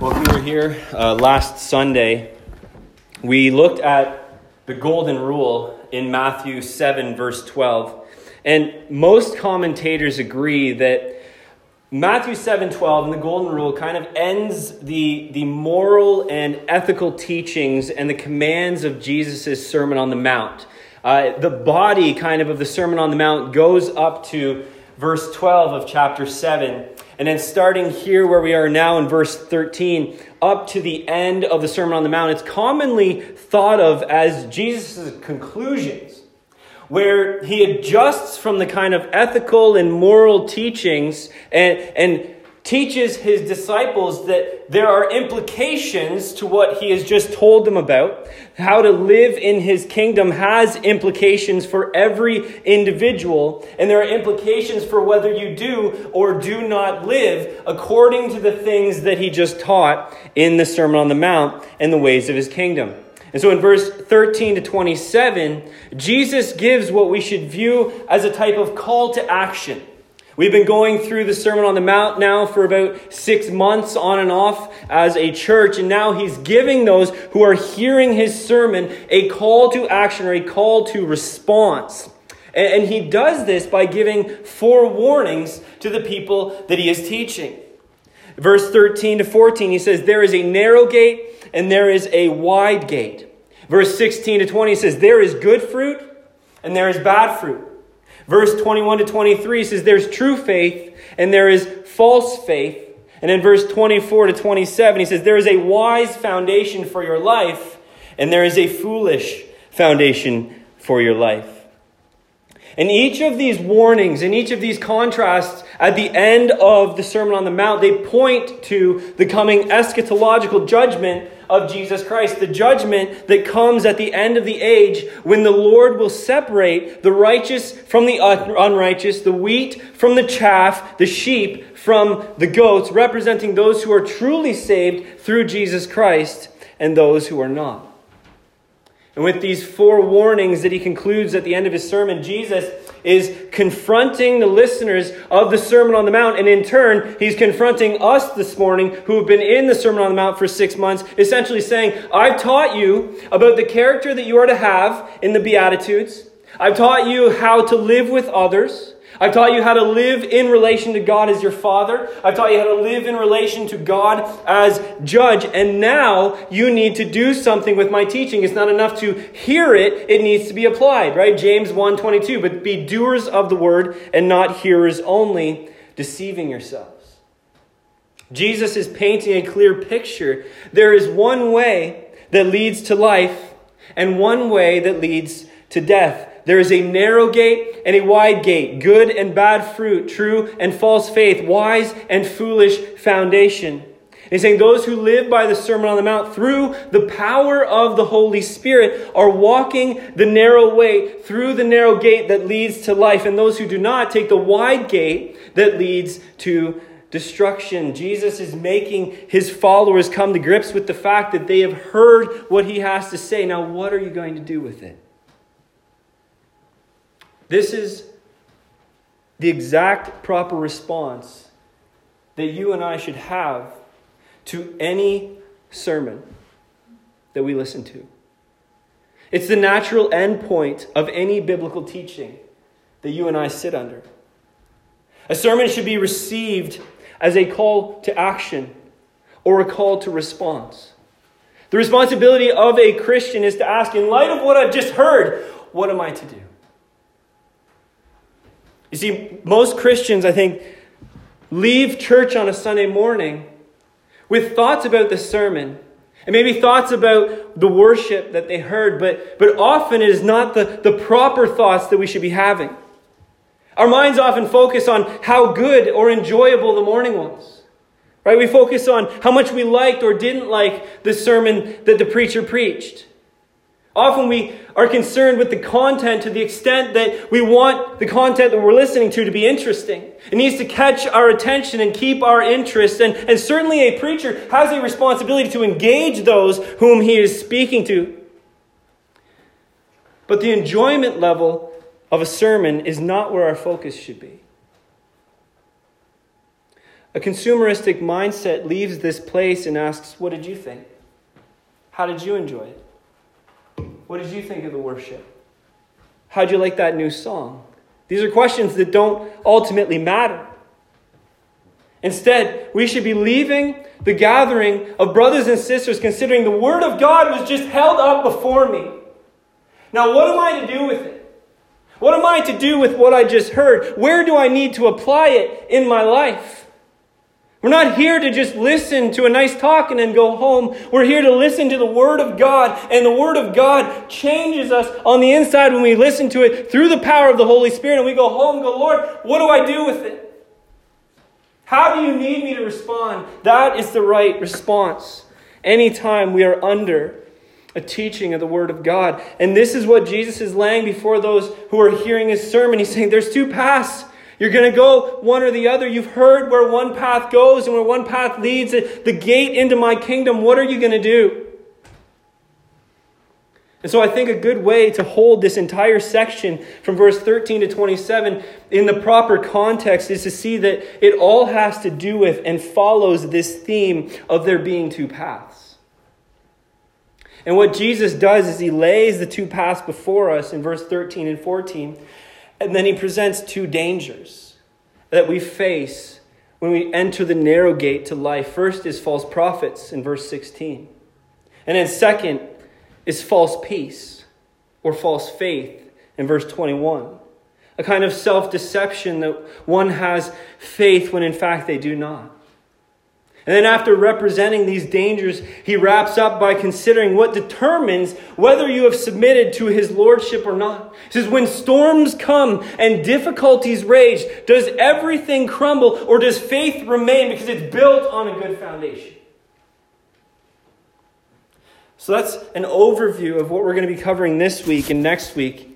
Well, if we were here uh, last Sunday, we looked at the golden rule in Matthew 7, verse 12. And most commentators agree that Matthew 7 12 and the golden rule kind of ends the, the moral and ethical teachings and the commands of Jesus' Sermon on the Mount. Uh, the body kind of of the Sermon on the Mount goes up to verse 12 of chapter 7. And then starting here where we are now in verse 13, up to the end of the Sermon on the Mount, it's commonly thought of as Jesus' conclusions, where he adjusts from the kind of ethical and moral teachings and, and teaches his disciples that there are implications to what he has just told them about. How to live in his kingdom has implications for every individual, and there are implications for whether you do or do not live according to the things that he just taught in the Sermon on the Mount and the ways of his kingdom. And so in verse 13 to 27, Jesus gives what we should view as a type of call to action. We've been going through the Sermon on the Mount now for about six months on and off as a church, and now he's giving those who are hearing his sermon a call to action or a call to response. And he does this by giving four warnings to the people that he is teaching. Verse 13 to 14, he says, There is a narrow gate and there is a wide gate. Verse 16 to 20 says, There is good fruit and there is bad fruit. Verse 21 to 23 says there's true faith and there is false faith. And in verse 24 to 27, he says there is a wise foundation for your life and there is a foolish foundation for your life. And each of these warnings and each of these contrasts at the end of the Sermon on the Mount, they point to the coming eschatological judgment of Jesus Christ, the judgment that comes at the end of the age when the Lord will separate the righteous from the unrighteous, the wheat from the chaff, the sheep from the goats, representing those who are truly saved through Jesus Christ and those who are not. And with these four warnings that he concludes at the end of his sermon, Jesus is confronting the listeners of the Sermon on the Mount. And in turn, he's confronting us this morning who have been in the Sermon on the Mount for six months, essentially saying, I've taught you about the character that you are to have in the Beatitudes. I've taught you how to live with others. I've taught you how to live in relation to God as your Father. I've taught you how to live in relation to God as Judge. And now you need to do something with my teaching. It's not enough to hear it, it needs to be applied, right? James 1.22, but be doers of the word and not hearers only, deceiving yourselves. Jesus is painting a clear picture. There is one way that leads to life and one way that leads to death. There is a narrow gate and a wide gate, good and bad fruit, true and false faith, wise and foolish foundation. And he's saying those who live by the Sermon on the Mount through the power of the Holy Spirit are walking the narrow way through the narrow gate that leads to life. And those who do not take the wide gate that leads to destruction. Jesus is making his followers come to grips with the fact that they have heard what he has to say. Now, what are you going to do with it? This is the exact proper response that you and I should have to any sermon that we listen to. It's the natural endpoint of any biblical teaching that you and I sit under. A sermon should be received as a call to action or a call to response. The responsibility of a Christian is to ask, in light of what I've just heard, what am I to do? You see, most Christians, I think, leave church on a Sunday morning with thoughts about the sermon and maybe thoughts about the worship that they heard, but, but often it is not the, the proper thoughts that we should be having. Our minds often focus on how good or enjoyable the morning was. Right? We focus on how much we liked or didn't like the sermon that the preacher preached. Often we are concerned with the content to the extent that we want the content that we're listening to to be interesting. It needs to catch our attention and keep our interest. And, and certainly a preacher has a responsibility to engage those whom he is speaking to. But the enjoyment level of a sermon is not where our focus should be. A consumeristic mindset leaves this place and asks, What did you think? How did you enjoy it? What did you think of the worship? How'd you like that new song? These are questions that don't ultimately matter. Instead, we should be leaving the gathering of brothers and sisters considering the Word of God was just held up before me. Now, what am I to do with it? What am I to do with what I just heard? Where do I need to apply it in my life? We're not here to just listen to a nice talk and then go home. We're here to listen to the Word of God, and the Word of God changes us on the inside when we listen to it through the power of the Holy Spirit, and we go home and go, Lord, what do I do with it? How do you need me to respond? That is the right response. Anytime we are under a teaching of the Word of God. And this is what Jesus is laying before those who are hearing his sermon. He's saying, There's two paths. You're going to go one or the other. You've heard where one path goes and where one path leads, the gate into my kingdom. What are you going to do? And so I think a good way to hold this entire section from verse 13 to 27 in the proper context is to see that it all has to do with and follows this theme of there being two paths. And what Jesus does is he lays the two paths before us in verse 13 and 14, and then he presents two dangers that we face when we enter the narrow gate to life. First is false prophets in verse 16. And then second, is false peace or false faith in verse 21. A kind of self deception that one has faith when in fact they do not. And then, after representing these dangers, he wraps up by considering what determines whether you have submitted to his lordship or not. He says, When storms come and difficulties rage, does everything crumble or does faith remain because it's built on a good foundation? So that's an overview of what we're going to be covering this week and next week.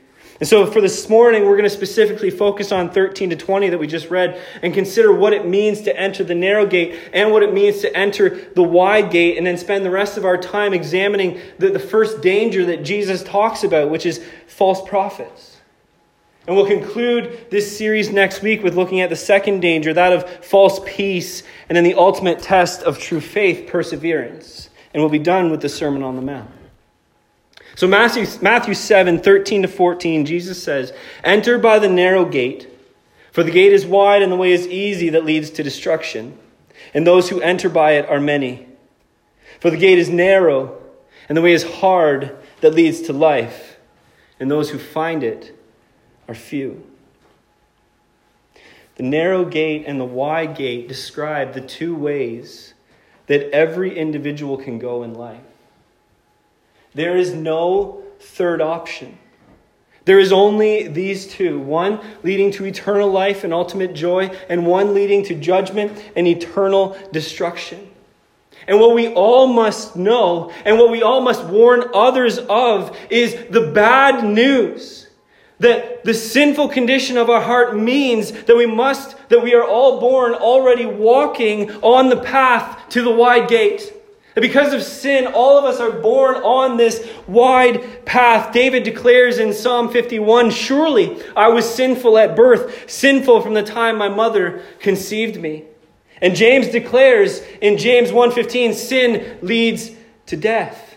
And so for this morning, we're going to specifically focus on 13 to 20 that we just read and consider what it means to enter the narrow gate and what it means to enter the wide gate, and then spend the rest of our time examining the, the first danger that Jesus talks about, which is false prophets. And we'll conclude this series next week with looking at the second danger, that of false peace, and then the ultimate test of true faith, perseverance and we'll be done with the Sermon on the Mount. So, Matthew, Matthew 7 13 to 14, Jesus says, Enter by the narrow gate, for the gate is wide and the way is easy that leads to destruction, and those who enter by it are many. For the gate is narrow and the way is hard that leads to life, and those who find it are few. The narrow gate and the wide gate describe the two ways that every individual can go in life. There is no third option. There is only these two one leading to eternal life and ultimate joy, and one leading to judgment and eternal destruction. And what we all must know, and what we all must warn others of, is the bad news that the sinful condition of our heart means that we must, that we are all born already walking on the path to the wide gate. That because of sin, all of us are born on this wide path. David declares in Psalm 51 Surely I was sinful at birth, sinful from the time my mother conceived me. And James declares in James 1:15 sin leads to death.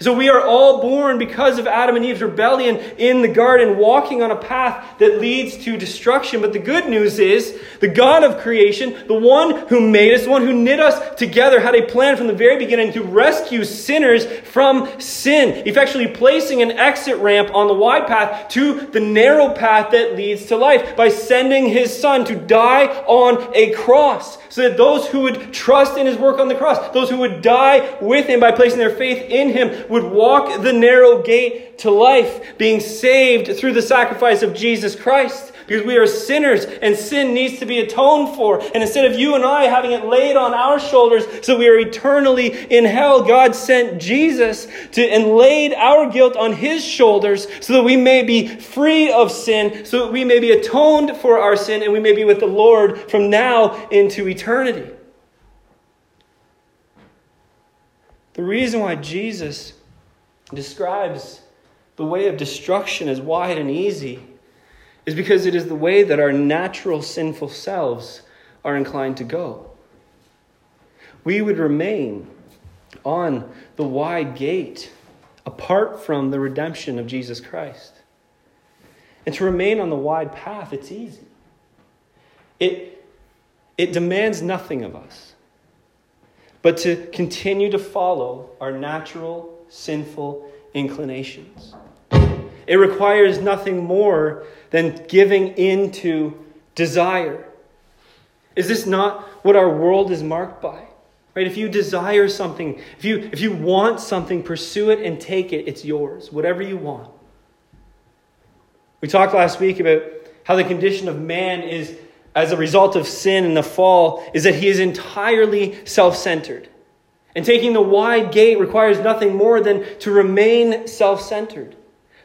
So we are all born because of Adam and Eve's rebellion in the garden, walking on a path that leads to destruction. But the good news is the God of creation, the one who made us, the one who knit us together, had a plan from the very beginning to rescue sinners from sin, effectually placing an exit ramp on the wide path to the narrow path that leads to life by sending his son to die on a cross so that those who would trust in his work on the cross, those who would die with him by placing their faith in him, would walk the narrow gate to life, being saved through the sacrifice of Jesus Christ. Because we are sinners and sin needs to be atoned for. And instead of you and I having it laid on our shoulders so we are eternally in hell, God sent Jesus to and laid our guilt on his shoulders so that we may be free of sin, so that we may be atoned for our sin and we may be with the Lord from now into eternity. The reason why Jesus describes the way of destruction as wide and easy is because it is the way that our natural sinful selves are inclined to go. We would remain on the wide gate apart from the redemption of Jesus Christ. And to remain on the wide path, it's easy. It, it demands nothing of us, but to continue to follow our natural, sinful inclinations. It requires nothing more than giving in to desire. Is this not what our world is marked by? Right? If you desire something, if you, if you want something, pursue it and take it. It's yours, whatever you want. We talked last week about how the condition of man is, as a result of sin and the fall, is that he is entirely self centered. And taking the wide gate requires nothing more than to remain self centered.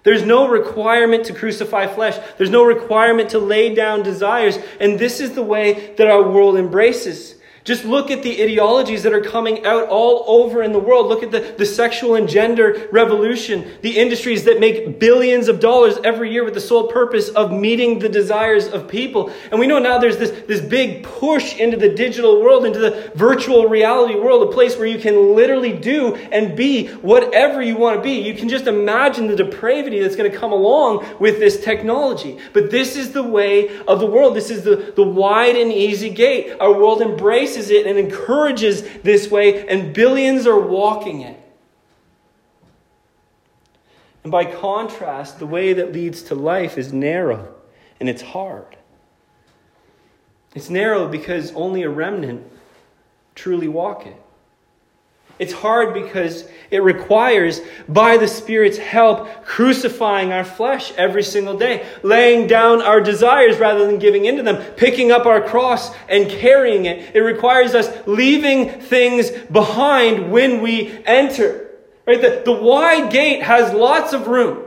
There's no requirement to crucify flesh. There's no requirement to lay down desires. And this is the way that our world embraces. Just look at the ideologies that are coming out all over in the world. Look at the, the sexual and gender revolution, the industries that make billions of dollars every year with the sole purpose of meeting the desires of people. And we know now there's this, this big push into the digital world, into the virtual reality world, a place where you can literally do and be whatever you want to be. You can just imagine the depravity that's going to come along with this technology. But this is the way of the world. This is the, the wide and easy gate. Our world embraces embraces it and encourages this way, and billions are walking it. And by contrast, the way that leads to life is narrow and it's hard. It's narrow because only a remnant truly walk it. It's hard because it requires, by the Spirit's help, crucifying our flesh every single day, laying down our desires rather than giving into them, picking up our cross and carrying it. It requires us leaving things behind when we enter. Right? The, the wide gate has lots of room.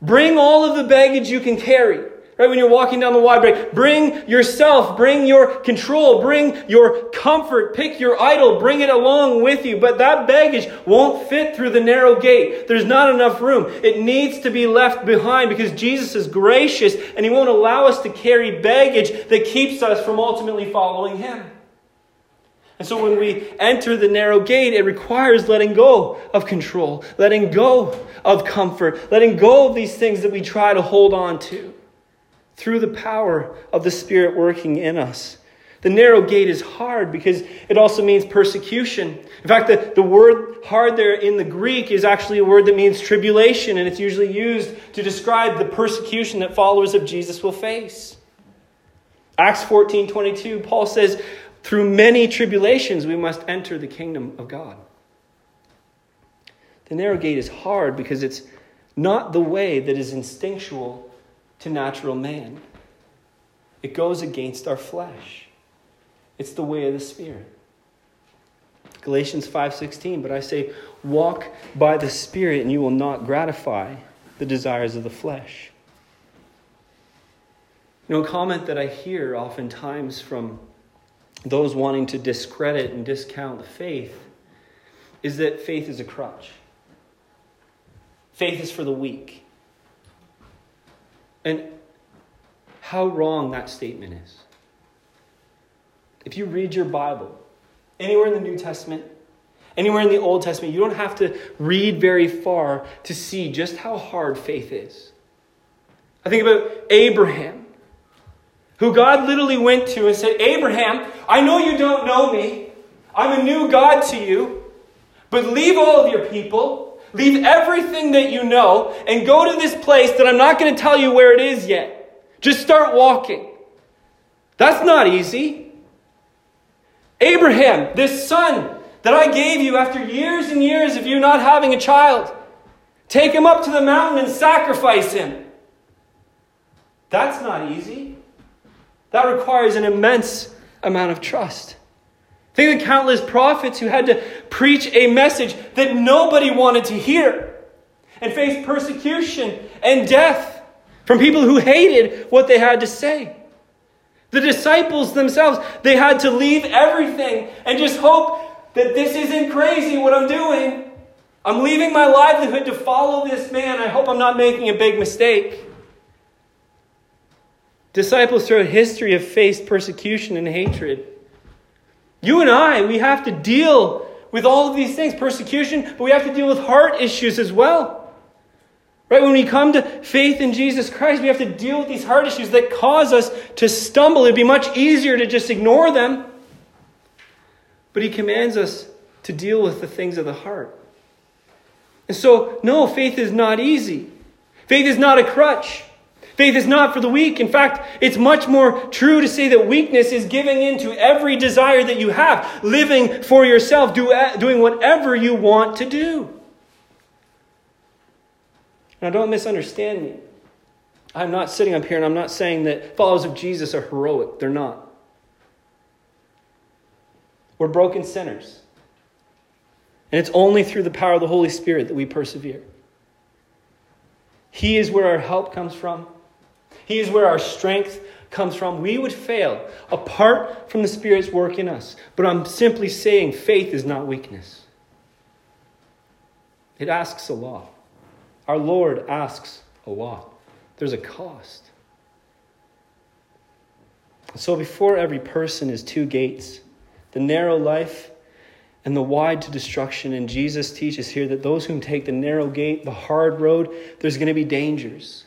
Bring all of the baggage you can carry. Right? When you're walking down the wide break, bring yourself, bring your control, bring your comfort, pick your idol, bring it along with you. But that baggage won't fit through the narrow gate. There's not enough room. It needs to be left behind because Jesus is gracious and He won't allow us to carry baggage that keeps us from ultimately following Him. And so when we enter the narrow gate, it requires letting go of control, letting go of comfort, letting go of these things that we try to hold on to through the power of the Spirit working in us. The narrow gate is hard because it also means persecution. In fact, the, the word hard there in the Greek is actually a word that means tribulation, and it's usually used to describe the persecution that followers of Jesus will face. Acts 14 22, Paul says, Through many tribulations we must enter the kingdom of God. The narrow gate is hard because it's not the way that is instinctual to natural man. It goes against our flesh. It's the way of the Spirit. Galatians 5:16, but I say walk by the Spirit and you will not gratify the desires of the flesh. You know, a comment that I hear oftentimes from those wanting to discredit and discount the faith is that faith is a crutch. Faith is for the weak. And how wrong that statement is. If you read your Bible, anywhere in the New Testament, anywhere in the Old Testament, you don't have to read very far to see just how hard faith is. I think about Abraham, who God literally went to and said, Abraham, I know you don't know me. I'm a new God to you, but leave all of your people Leave everything that you know and go to this place that I'm not going to tell you where it is yet. Just start walking. That's not easy. Abraham, this son that I gave you after years and years of you not having a child, take him up to the mountain and sacrifice him. That's not easy. That requires an immense amount of trust. Think of countless prophets who had to preach a message that nobody wanted to hear and face persecution and death from people who hated what they had to say. The disciples themselves, they had to leave everything and just hope that this isn't crazy what I'm doing. I'm leaving my livelihood to follow this man. I hope I'm not making a big mistake. Disciples throughout history have faced persecution and hatred. You and I, we have to deal with all of these things persecution, but we have to deal with heart issues as well. Right? When we come to faith in Jesus Christ, we have to deal with these heart issues that cause us to stumble. It'd be much easier to just ignore them. But He commands us to deal with the things of the heart. And so, no, faith is not easy. Faith is not a crutch. Faith is not for the weak. In fact, it's much more true to say that weakness is giving in to every desire that you have, living for yourself, do, uh, doing whatever you want to do. Now, don't misunderstand me. I'm not sitting up here and I'm not saying that followers of Jesus are heroic. They're not. We're broken sinners. And it's only through the power of the Holy Spirit that we persevere. He is where our help comes from, He is where our strength comes from. We would fail apart from the Spirit's work in us. But I'm simply saying faith is not weakness, it asks a lot. Our Lord asks a lot. There's a cost. So before every person is two gates the narrow life and the wide to destruction. And Jesus teaches here that those whom take the narrow gate, the hard road, there's going to be dangers.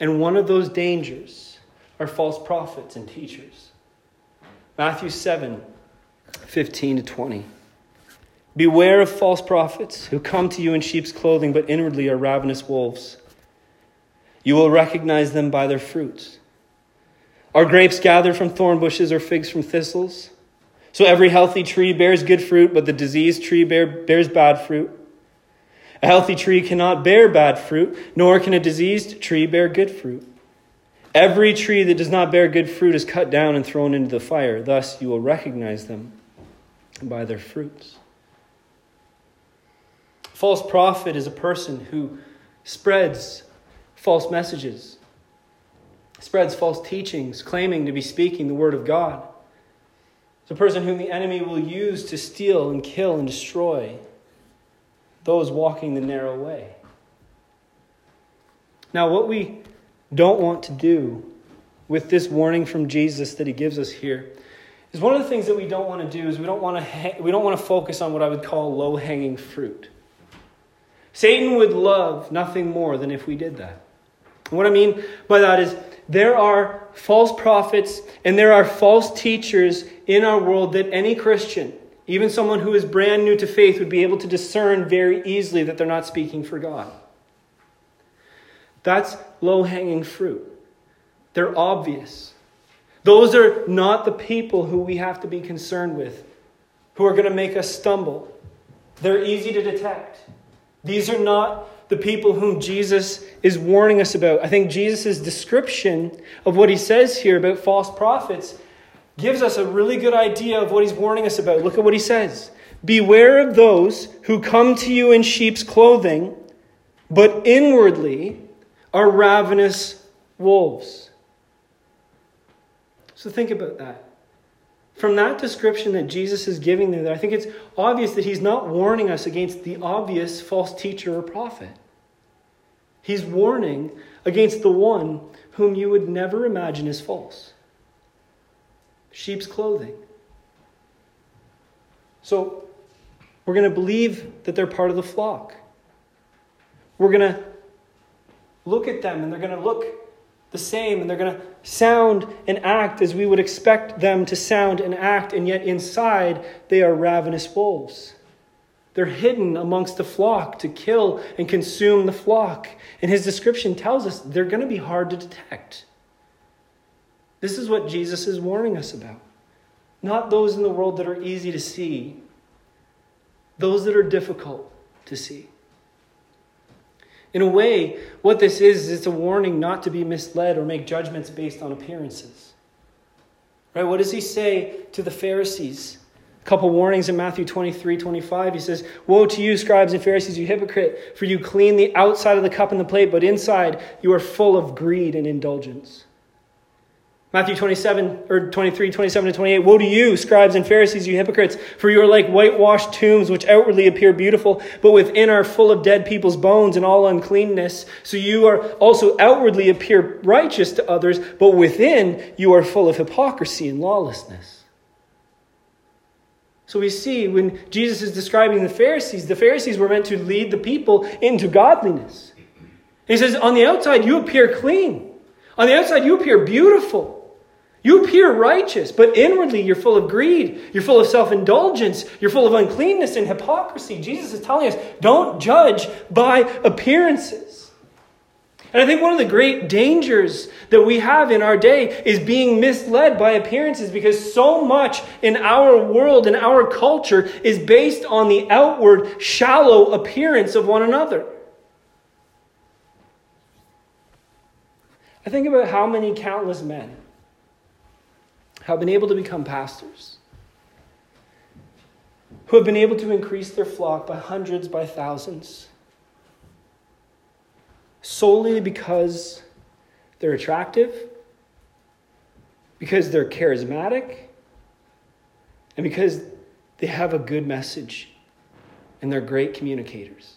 And one of those dangers are false prophets and teachers. Matthew 7 15 to 20. Beware of false prophets who come to you in sheep's clothing, but inwardly are ravenous wolves. You will recognize them by their fruits. Are grapes gathered from thorn bushes or figs from thistles? So every healthy tree bears good fruit, but the diseased tree bear, bears bad fruit. A healthy tree cannot bear bad fruit, nor can a diseased tree bear good fruit. Every tree that does not bear good fruit is cut down and thrown into the fire. Thus you will recognize them by their fruits A false prophet is a person who spreads false messages, spreads false teachings, claiming to be speaking the word of God. It's a person whom the enemy will use to steal and kill and destroy those walking the narrow way. Now, what we don't want to do with this warning from Jesus that he gives us here is one of the things that we don't want to do is we don't want to ha- we don't want to focus on what I would call low-hanging fruit. Satan would love nothing more than if we did that. And what I mean by that is there are false prophets and there are false teachers in our world that any Christian, even someone who is brand new to faith, would be able to discern very easily that they're not speaking for God. That's low hanging fruit. They're obvious. Those are not the people who we have to be concerned with, who are going to make us stumble. They're easy to detect. These are not the people whom Jesus is warning us about. I think Jesus' description of what he says here about false prophets gives us a really good idea of what he's warning us about. Look at what he says Beware of those who come to you in sheep's clothing, but inwardly are ravenous wolves. So think about that. From that description that Jesus is giving there, I think it's obvious that he's not warning us against the obvious false teacher or prophet. He's warning against the one whom you would never imagine is false sheep's clothing. So, we're going to believe that they're part of the flock. We're going to look at them and they're going to look the same and they're going to sound and act as we would expect them to sound and act, and yet inside they are ravenous wolves. They're hidden amongst the flock to kill and consume the flock. And his description tells us they're going to be hard to detect. This is what Jesus is warning us about. Not those in the world that are easy to see, those that are difficult to see. In a way, what this is, is it's a warning not to be misled or make judgments based on appearances. Right? What does he say to the Pharisees? A couple warnings in Matthew 23 25. He says, Woe to you, scribes and Pharisees, you hypocrite, for you clean the outside of the cup and the plate, but inside you are full of greed and indulgence. Matthew 27 or 23, 27 to 28. Woe to you, scribes and Pharisees, you hypocrites, for you are like whitewashed tombs, which outwardly appear beautiful, but within are full of dead people's bones and all uncleanness. So you are also outwardly appear righteous to others, but within you are full of hypocrisy and lawlessness. So we see when Jesus is describing the Pharisees, the Pharisees were meant to lead the people into godliness. He says, on the outside, you appear clean. On the outside, you appear beautiful. You appear righteous, but inwardly you're full of greed. You're full of self indulgence. You're full of uncleanness and hypocrisy. Jesus is telling us don't judge by appearances. And I think one of the great dangers that we have in our day is being misled by appearances because so much in our world and our culture is based on the outward, shallow appearance of one another. I think about how many countless men have been able to become pastors, who have been able to increase their flock by hundreds, by thousands, solely because they're attractive, because they're charismatic, and because they have a good message and they're great communicators.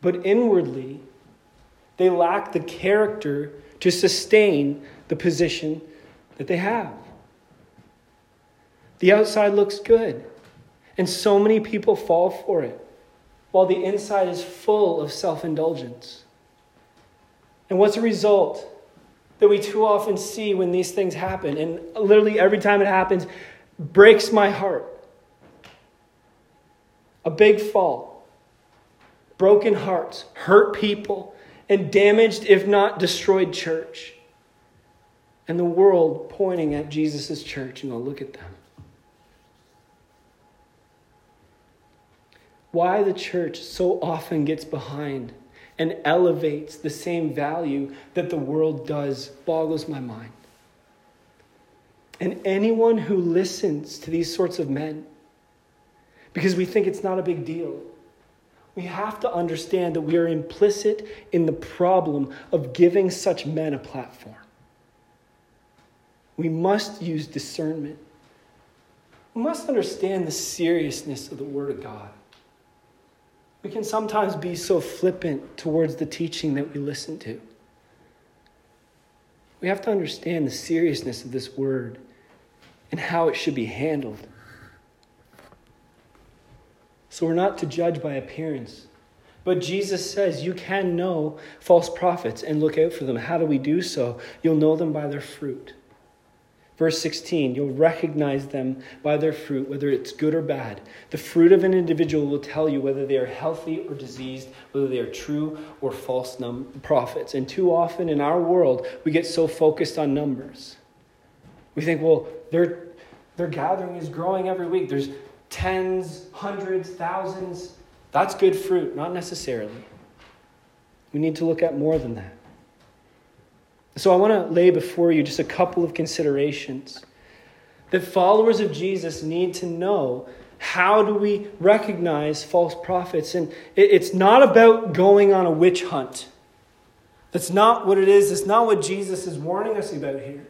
But inwardly, they lack the character to sustain the position that they have. The outside looks good, and so many people fall for it, while the inside is full of self indulgence. And what's the result that we too often see when these things happen? And literally every time it happens, breaks my heart. A big fall, broken hearts, hurt people, and damaged, if not destroyed, church and the world pointing at Jesus' church and go, look at them. Why the church so often gets behind and elevates the same value that the world does boggles my mind. And anyone who listens to these sorts of men, because we think it's not a big deal, we have to understand that we are implicit in the problem of giving such men a platform. We must use discernment. We must understand the seriousness of the Word of God. We can sometimes be so flippant towards the teaching that we listen to. We have to understand the seriousness of this Word and how it should be handled. So we're not to judge by appearance. But Jesus says you can know false prophets and look out for them. How do we do so? You'll know them by their fruit. Verse 16, you'll recognize them by their fruit, whether it's good or bad. The fruit of an individual will tell you whether they are healthy or diseased, whether they are true or false num- prophets. And too often in our world, we get so focused on numbers. We think, well, their, their gathering is growing every week. There's tens, hundreds, thousands. That's good fruit, not necessarily. We need to look at more than that. So I want to lay before you just a couple of considerations that followers of Jesus need to know how do we recognize false prophets? And it's not about going on a witch hunt. That's not what it is. It's not what Jesus is warning us about here.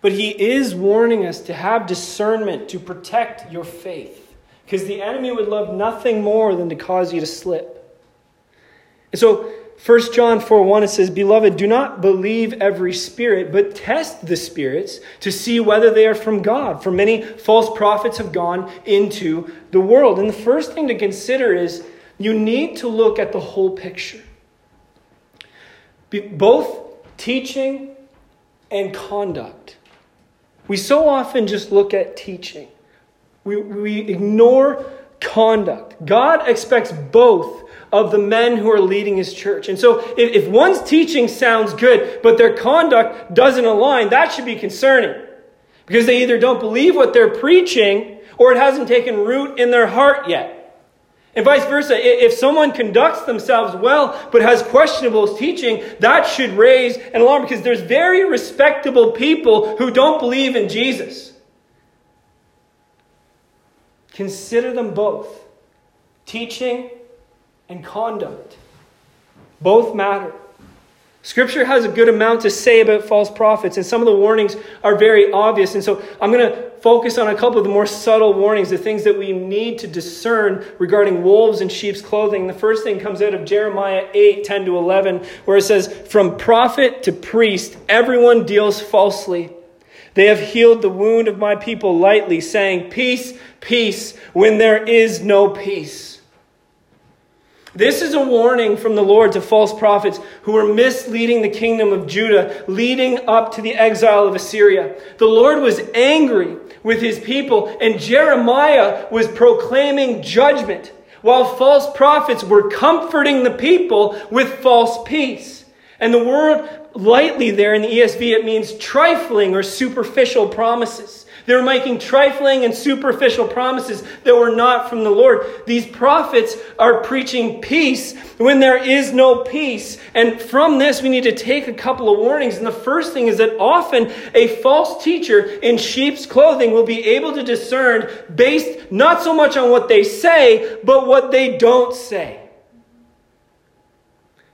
But he is warning us to have discernment to protect your faith. Because the enemy would love nothing more than to cause you to slip. And so 1 John 4 1, it says, Beloved, do not believe every spirit, but test the spirits to see whether they are from God. For many false prophets have gone into the world. And the first thing to consider is you need to look at the whole picture. Both teaching and conduct. We so often just look at teaching, we, we ignore conduct. God expects both of the men who are leading his church. And so if, if one's teaching sounds good, but their conduct doesn't align, that should be concerning. Because they either don't believe what they're preaching or it hasn't taken root in their heart yet. And vice versa, if someone conducts themselves well but has questionable teaching, that should raise an alarm because there's very respectable people who don't believe in Jesus. Consider them both teaching and conduct. Both matter. Scripture has a good amount to say about false prophets, and some of the warnings are very obvious. And so I'm going to focus on a couple of the more subtle warnings, the things that we need to discern regarding wolves in sheep's clothing. The first thing comes out of Jeremiah 8 10 to 11, where it says, From prophet to priest, everyone deals falsely. They have healed the wound of my people lightly, saying, Peace, peace, when there is no peace. This is a warning from the Lord to false prophets who were misleading the kingdom of Judah, leading up to the exile of Assyria. The Lord was angry with his people, and Jeremiah was proclaiming judgment, while false prophets were comforting the people with false peace. And the word lightly there in the ESV, it means trifling or superficial promises. They were making trifling and superficial promises that were not from the Lord. These prophets are preaching peace when there is no peace. And from this, we need to take a couple of warnings. And the first thing is that often a false teacher in sheep's clothing will be able to discern based not so much on what they say, but what they don't say.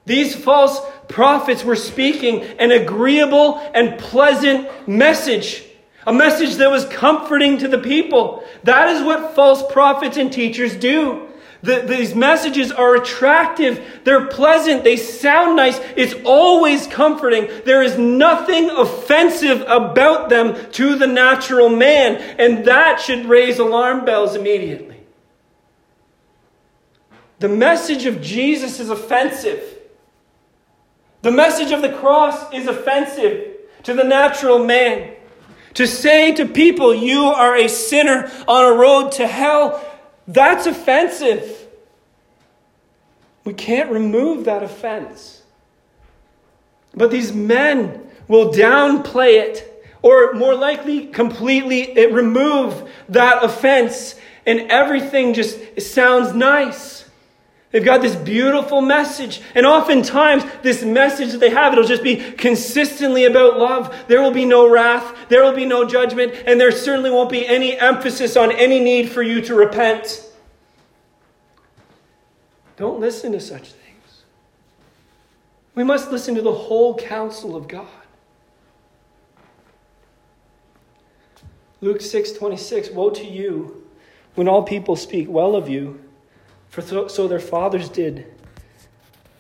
These false prophets were speaking an agreeable and pleasant message a message that was comforting to the people. That is what false prophets and teachers do. The, these messages are attractive. They're pleasant. They sound nice. It's always comforting. There is nothing offensive about them to the natural man. And that should raise alarm bells immediately. The message of Jesus is offensive. The message of the cross is offensive to the natural man. To say to people, you are a sinner on a road to hell, that's offensive. We can't remove that offense. But these men will downplay it, or more likely, completely remove that offense, and everything just sounds nice. They've got this beautiful message. And oftentimes, this message that they have, it'll just be consistently about love. There will be no wrath. There will be no judgment. And there certainly won't be any emphasis on any need for you to repent. Don't listen to such things. We must listen to the whole counsel of God. Luke 6 26 Woe to you when all people speak well of you for so, their fathers did,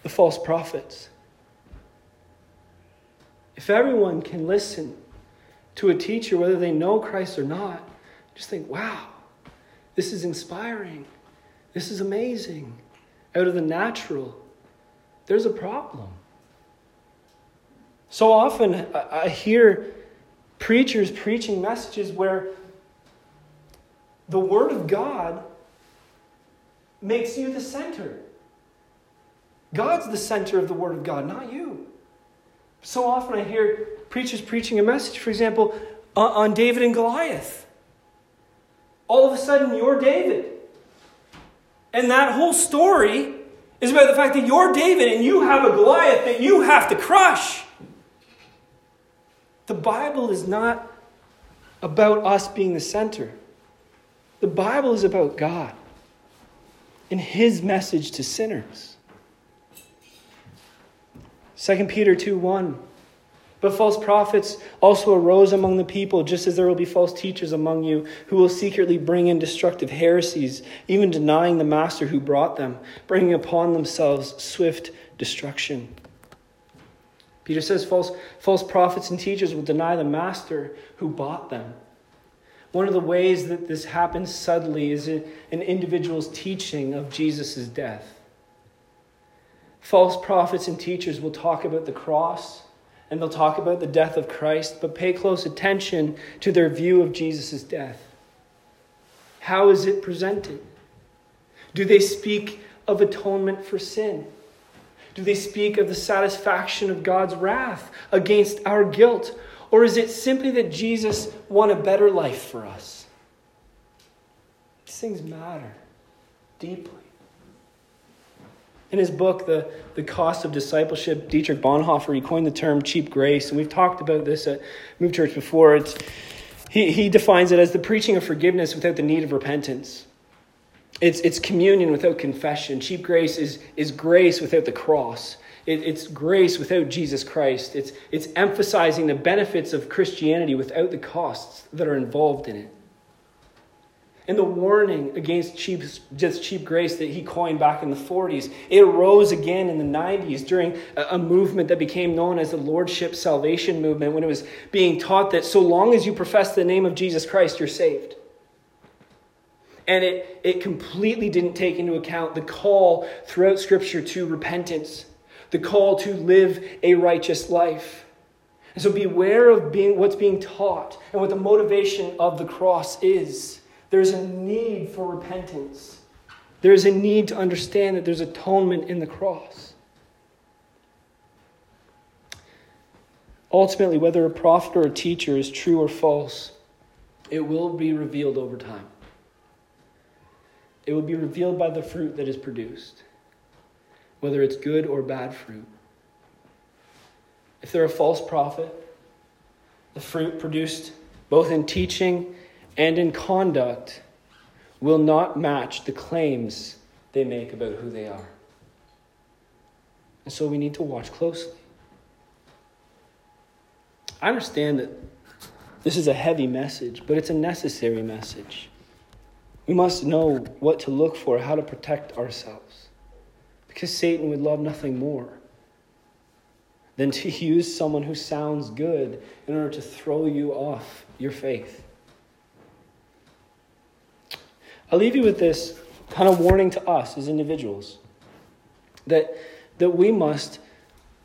the false prophets. If everyone can listen to a teacher, whether they know Christ or not, just think, wow, this is inspiring. This is amazing. Out of the natural, there's a problem. So often I hear preachers preaching messages where the Word of God makes you the center. God's the center of the Word of God, not you. So often I hear preachers preaching a message, for example, on David and Goliath. All of a sudden, you're David. And that whole story is about the fact that you're David and you have a Goliath that you have to crush. The Bible is not about us being the center, the Bible is about God in his message to sinners. 2 Peter 2 1. But false prophets also arose among the people, just as there will be false teachers among you who will secretly bring in destructive heresies, even denying the master who brought them, bringing upon themselves swift destruction. Peter says false, false prophets and teachers will deny the master who bought them. One of the ways that this happens subtly is in an individual's teaching of Jesus' death. False prophets and teachers will talk about the cross and they'll talk about the death of Christ, but pay close attention to their view of Jesus' death. How is it presented? Do they speak of atonement for sin? Do they speak of the satisfaction of God's wrath against our guilt? Or is it simply that Jesus won a better life for us? These things matter deeply. In his book, The, the Cost of Discipleship, Dietrich Bonhoeffer, he coined the term cheap grace. And we've talked about this at Move Church before. It's, he, he defines it as the preaching of forgiveness without the need of repentance. It's, it's communion without confession. Cheap grace is, is grace without the cross. It, it's grace without Jesus Christ. It's, it's emphasizing the benefits of Christianity without the costs that are involved in it. And the warning against cheap, just cheap grace that he coined back in the 40s, it arose again in the 90s during a, movement that became known as the Lordship Salvation Movement when it was being taught that so long as you profess the name of Jesus Christ, you're saved. And it, it completely didn't take into account the call throughout Scripture to repentance, the call to live a righteous life. And so beware of being, what's being taught and what the motivation of the cross is. There's a need for repentance. There's a need to understand that there's atonement in the cross. Ultimately, whether a prophet or a teacher is true or false, it will be revealed over time. It will be revealed by the fruit that is produced, whether it's good or bad fruit. If they're a false prophet, the fruit produced both in teaching and in conduct will not match the claims they make about who they are. And so we need to watch closely. I understand that this is a heavy message, but it's a necessary message. We must know what to look for, how to protect ourselves. Because Satan would love nothing more than to use someone who sounds good in order to throw you off your faith. I'll leave you with this kind of warning to us as individuals that, that we must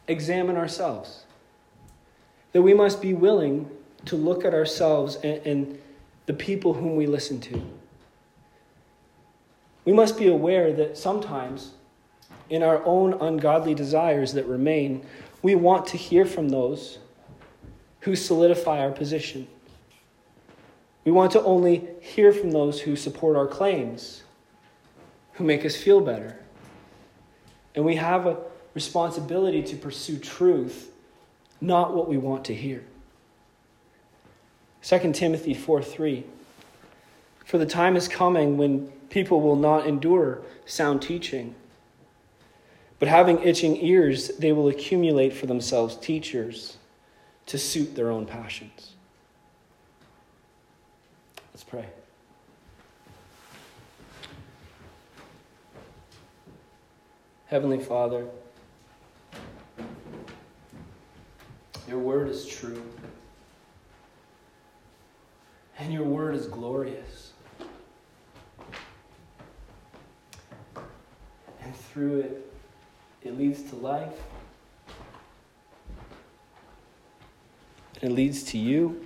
examine ourselves, that we must be willing to look at ourselves and, and the people whom we listen to. We must be aware that sometimes, in our own ungodly desires that remain, we want to hear from those who solidify our position. We want to only hear from those who support our claims, who make us feel better. And we have a responsibility to pursue truth, not what we want to hear. 2 Timothy 4 3. For the time is coming when people will not endure sound teaching, but having itching ears, they will accumulate for themselves teachers to suit their own passions. Let's pray. Heavenly Father, your word is true, and your word is glorious. And through it, it leads to life, it leads to you.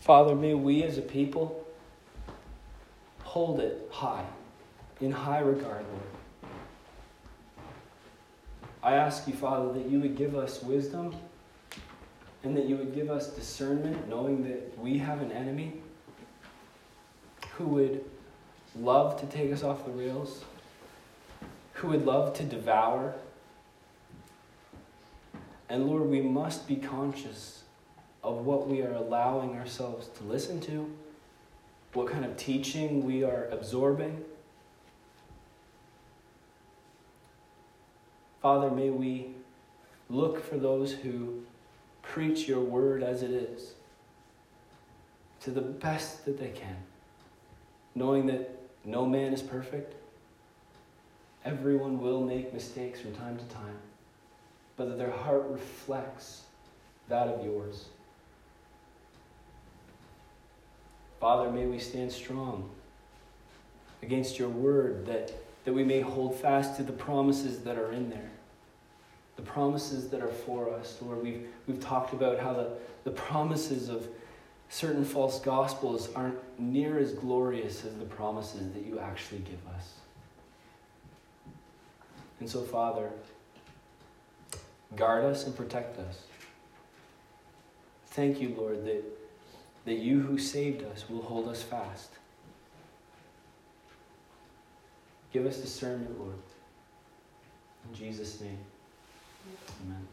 Father, may we as a people hold it high, in high regard, Lord. I ask you, Father, that you would give us wisdom and that you would give us discernment, knowing that we have an enemy who would love to take us off the rails, who would love to devour. And Lord, we must be conscious of what we are allowing ourselves to listen to, what kind of teaching we are absorbing. Father, may we look for those who preach your word as it is to the best that they can, knowing that no man is perfect. Everyone will make mistakes from time to time, but that their heart reflects that of yours. Father, may we stand strong against your word that, that we may hold fast to the promises that are in there. The promises that are for us. Lord, we've, we've talked about how the, the promises of certain false gospels aren't near as glorious as the promises that you actually give us. And so, Father, guard us and protect us. Thank you, Lord, that that you who saved us will hold us fast. Give us discernment, Lord. In Jesus' name, amen.